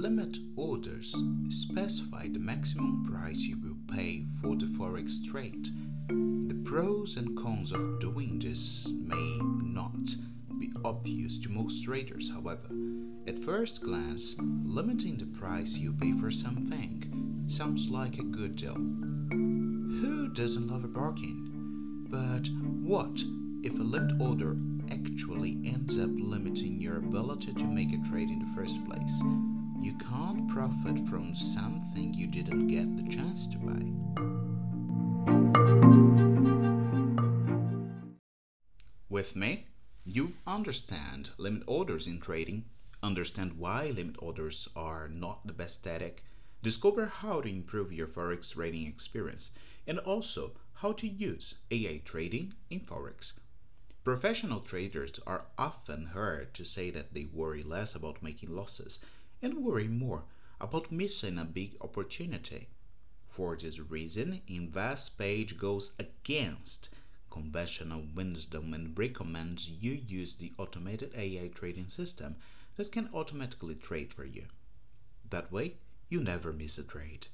Limit orders specify the maximum price you will pay for the forex trade. The pros and cons of doing this may not be obvious to most traders, however. At first glance, limiting the price you pay for something sounds like a good deal. Who doesn't love a bargain? But what if a limit order actually ends up limiting your ability to make a trade in the first place? You can't profit from something you didn't get the chance to buy. With me, you understand limit orders in trading, understand why limit orders are not the best static, discover how to improve your forex trading experience, and also how to use AI trading in forex. Professional traders are often heard to say that they worry less about making losses and worry more about missing a big opportunity. For this reason, InvestPage goes against conventional wisdom and recommends you use the automated AI trading system that can automatically trade for you. That way, you never miss a trade.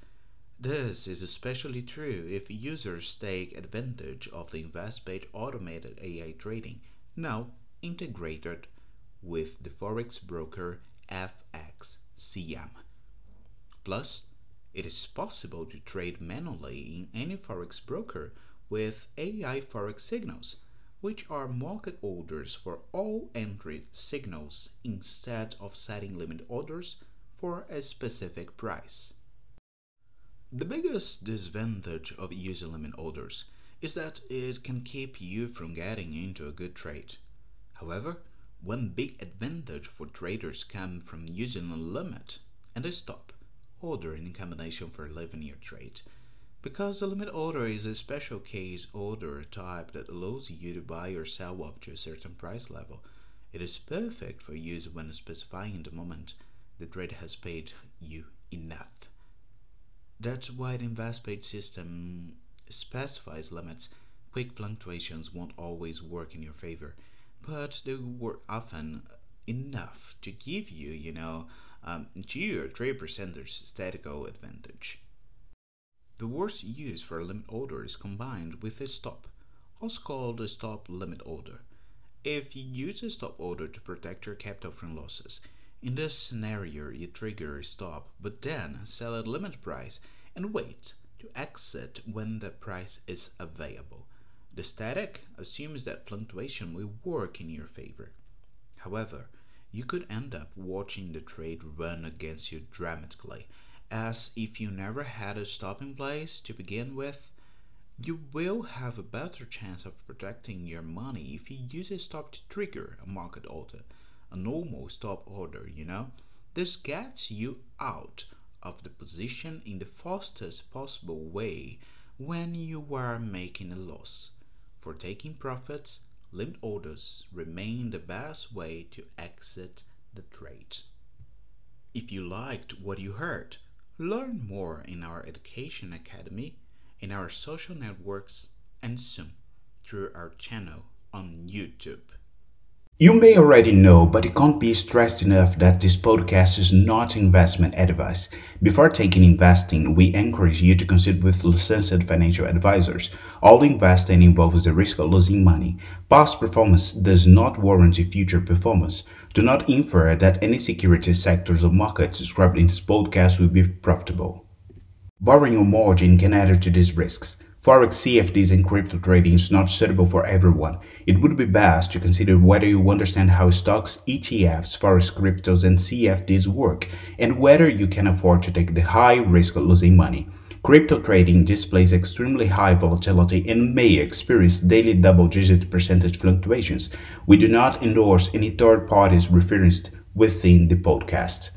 This is especially true if users take advantage of the InvestPage automated AI trading, now integrated with the Forex broker FXCM. Plus, it is possible to trade manually in any Forex broker with AI Forex signals, which are market orders for all entry signals instead of setting limit orders for a specific price. The biggest disadvantage of using limit orders is that it can keep you from getting into a good trade. However, one big advantage for traders comes from using a limit and a stop order in combination for leaving your trade. Because the limit order is a special case order type that allows you to buy or sell up to a certain price level, it is perfect for use when specifying the moment the trade has paid you enough. That's why the InvestPage system specifies limits. Quick fluctuations won't always work in your favor, but they work often enough to give you, you know, um, to your trade percentage statical advantage. The worst use for a limit order is combined with a stop, also called a stop limit order. If you use a stop order to protect your capital from losses, in this scenario you trigger a stop but then sell at limit price and wait to exit when the price is available. The static assumes that fluctuation will work in your favor. However, you could end up watching the trade run against you dramatically as if you never had a stop in place to begin with, you will have a better chance of protecting your money if you use a stop to trigger a market order, a normal stop order, you know. This gets you out of the position in the fastest possible way when you are making a loss. For taking profits, limit orders remain the best way to exit the trade. If you liked what you heard, Learn more in our Education Academy, in our social networks, and soon through our channel on YouTube. You may already know, but it can't be stressed enough that this podcast is not investment advice. Before taking investing, we encourage you to consult with licensed financial advisors. All investing involves the risk of losing money. Past performance does not warrant future performance. Do not infer that any security sectors or markets described in this podcast will be profitable. Borrowing or margin can add to these risks. Forex CFDs and crypto trading is not suitable for everyone. It would be best to consider whether you understand how stocks, ETFs, Forex cryptos, and CFDs work, and whether you can afford to take the high risk of losing money. Crypto trading displays extremely high volatility and may experience daily double digit percentage fluctuations. We do not endorse any third parties referenced within the podcast.